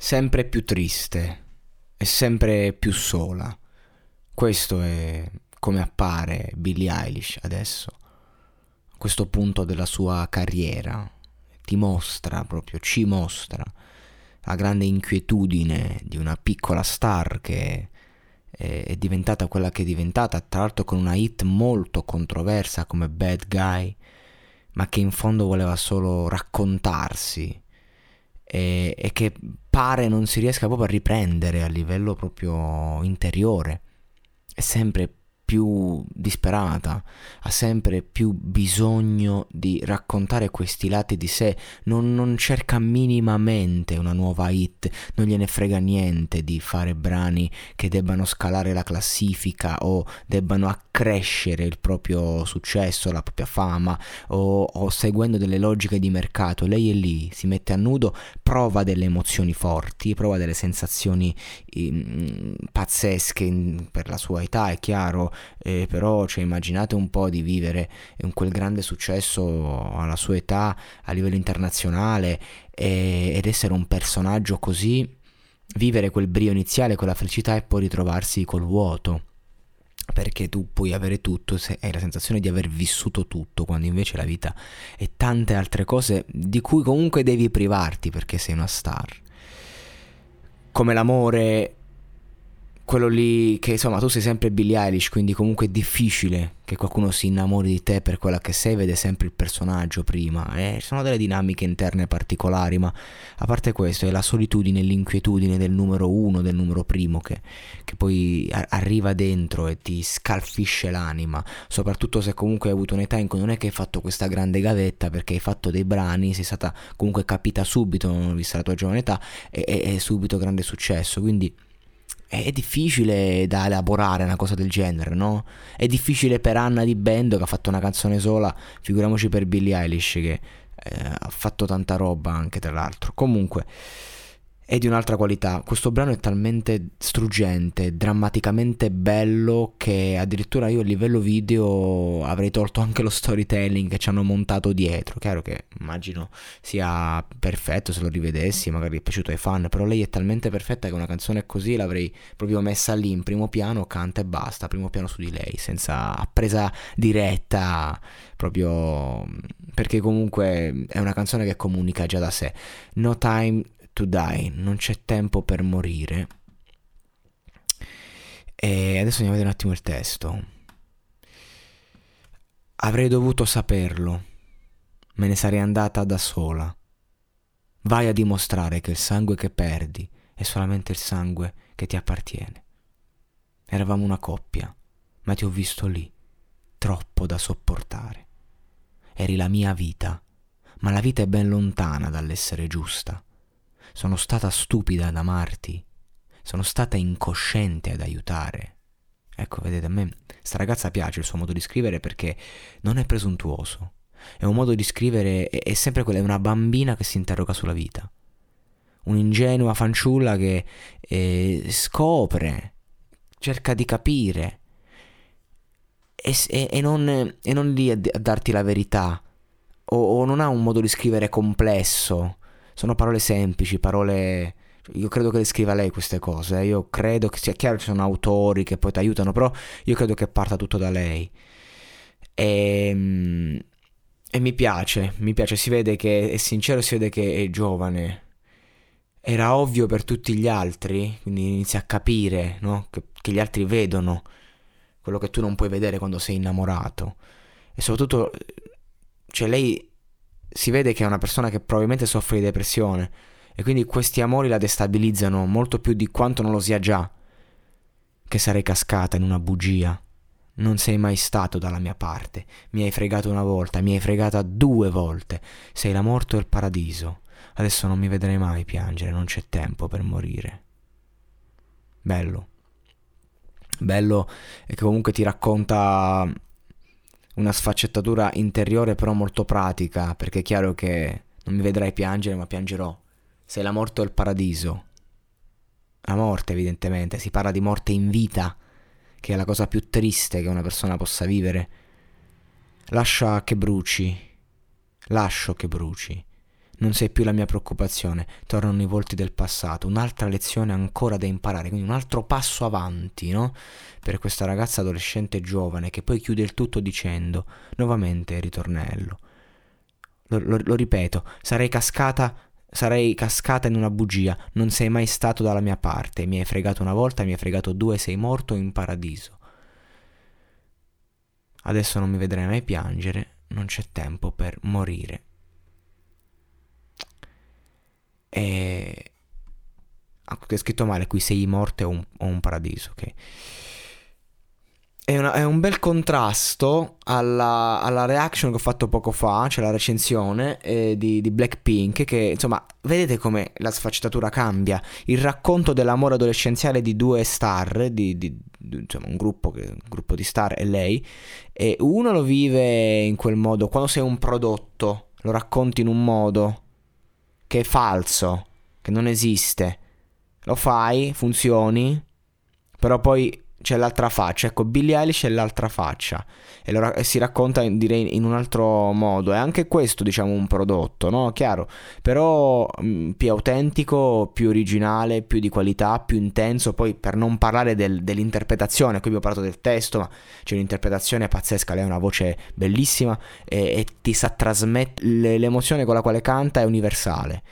Sempre più triste e sempre più sola. Questo è come appare Billie Eilish adesso, a questo punto della sua carriera. Ti mostra proprio, ci mostra la grande inquietudine di una piccola star che è diventata quella che è diventata, tra l'altro con una hit molto controversa come Bad Guy, ma che in fondo voleva solo raccontarsi e, e che pare non si riesca proprio a riprendere a livello proprio interiore. È sempre più disperata, ha sempre più bisogno di raccontare questi lati di sé, non, non, cerca minimamente una nuova hit, non gliene frega niente di fare brani che debbano scalare la classifica o debbano accrescere il proprio successo, la propria fama o, o seguendo delle logiche di mercato. Lei è lì, si mette a nudo, prova delle emozioni forti, prova delle sensazioni eh, pazzesche per la sua età, è chiaro, eh, però cioè, immaginate un po' di vivere quel grande successo alla sua età a livello internazionale e, ed essere un personaggio così, vivere quel brio iniziale, quella felicità e poi ritrovarsi col vuoto perché tu puoi avere tutto se hai la sensazione di aver vissuto tutto, quando invece la vita è tante altre cose di cui comunque devi privarti perché sei una star. Come l'amore quello lì che insomma tu sei sempre Billie Eilish, quindi comunque è difficile che qualcuno si innamori di te per quella che sei, vede sempre il personaggio prima. E ci sono delle dinamiche interne particolari, ma a parte questo è la solitudine, l'inquietudine del numero uno, del numero primo che, che poi a- arriva dentro e ti scalfisce l'anima, soprattutto se comunque hai avuto un'età in cui non è che hai fatto questa grande gavetta perché hai fatto dei brani, sei stata comunque capita subito, vista la tua giovane età, e, e subito grande successo, quindi è difficile da elaborare una cosa del genere, no? È difficile per Anna di Bendo che ha fatto una canzone sola, figuriamoci per Billie Eilish che eh, ha fatto tanta roba anche tra l'altro. Comunque è di un'altra qualità. Questo brano è talmente struggente, drammaticamente bello che addirittura io a livello video avrei tolto anche lo storytelling che ci hanno montato dietro. Chiaro che immagino sia perfetto se lo rivedessi, magari è piaciuto ai fan, però lei è talmente perfetta che una canzone così l'avrei proprio messa lì in primo piano, canta e basta, primo piano su di lei, senza presa diretta, proprio perché comunque è una canzone che comunica già da sé. No Time to die, non c'è tempo per morire. E adesso andiamo a vedere un attimo il testo. Avrei dovuto saperlo, me ne sarei andata da sola. Vai a dimostrare che il sangue che perdi è solamente il sangue che ti appartiene. Eravamo una coppia, ma ti ho visto lì, troppo da sopportare. Eri la mia vita, ma la vita è ben lontana dall'essere giusta. Sono stata stupida ad amarti. Sono stata incosciente ad aiutare. Ecco, vedete, a me sta ragazza piace il suo modo di scrivere perché non è presuntuoso. È un modo di scrivere, è, è sempre quella, è una bambina che si interroga sulla vita. un'ingenua fanciulla che eh, scopre, cerca di capire e, e, e, non, e non, lì a, a, darti la verità o, o non ha un modo di scrivere complesso, sono parole semplici, parole io credo che le scriva lei queste cose. Eh. Io credo che sia chiaro che ci sono autori che poi ti aiutano, però io credo che parta tutto da lei. E, ehm, e mi piace, mi piace, si vede che è sincero, si vede che è giovane. Era ovvio per tutti gli altri, quindi inizia a capire, no? Che, che gli altri vedono quello che tu non puoi vedere quando sei innamorato. E soprattutto, cioè lei si vede che è una persona che probabilmente soffre di depressione e quindi questi amori la destabilizzano molto più di quanto non lo sia già. Che sarei cascata in una bugia. Non sei mai stato dalla mia parte. Mi hai fregato una volta, mi hai fregata due volte. Sei la morte o il paradiso. Adesso non mi vedrai mai piangere, non c'è tempo per morire. Bello. Bello e che comunque ti racconta una sfaccettatura interiore però molto pratica, perché è chiaro che non mi vedrai piangere, ma piangerò sei la morte o il paradiso. La morte, evidentemente, si parla di morte in vita, che è la cosa più triste che una persona possa vivere. Lascia che bruci, lascio che bruci. Non sei più la mia preoccupazione, tornano i volti del passato, un'altra lezione ancora da imparare, quindi un altro passo avanti, no? Per questa ragazza adolescente giovane che poi chiude il tutto dicendo, nuovamente ritornello. Lo, lo, lo ripeto, sarei cascata Sarei cascata in una bugia, non sei mai stato dalla mia parte, mi hai fregato una volta, mi hai fregato due, sei morto in paradiso. Adesso non mi vedrai mai piangere, non c'è tempo per morire. E... Ah, è scritto male qui, sei morte o un, o un paradiso, ok? È, una, è, un bel contrasto alla, alla, reaction che ho fatto poco fa, cioè la recensione eh, di, di, Blackpink, che insomma, vedete come la sfaccettatura cambia. Il racconto dell'amore adolescenziale di due star, di, di, insomma, un gruppo, un gruppo di star e lei, e uno lo vive in quel modo, quando sei un prodotto, lo racconti in un modo che è falso, che non esiste. Lo fai, funzioni, però poi c'è l'altra faccia. Ecco, Billie Eilish è l'altra faccia. E, lo, e, si racconta, direi, in un altro modo. E anche questo, diciamo, un prodotto, no? Chiaro. Però mh, mm, più autentico, più originale, più di qualità, più intenso. Poi, per non parlare del, dell'interpretazione, qui abbiamo parlato del testo, ma c'è un'interpretazione pazzesca. Lei ha una voce bellissima e, e ti sa trasmettere l'emozione con la quale canta, è universale.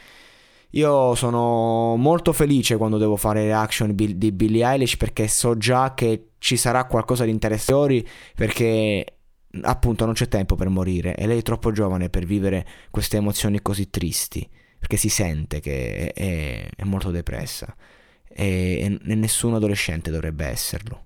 Io sono molto felice quando devo fare reaction di Billie Eilish perché so già che ci sarà qualcosa di interessante perché appunto non c'è tempo per morire e lei è troppo giovane per vivere queste emozioni così tristi perché si sente che è, è, è molto depressa e, e nessun adolescente dovrebbe esserlo.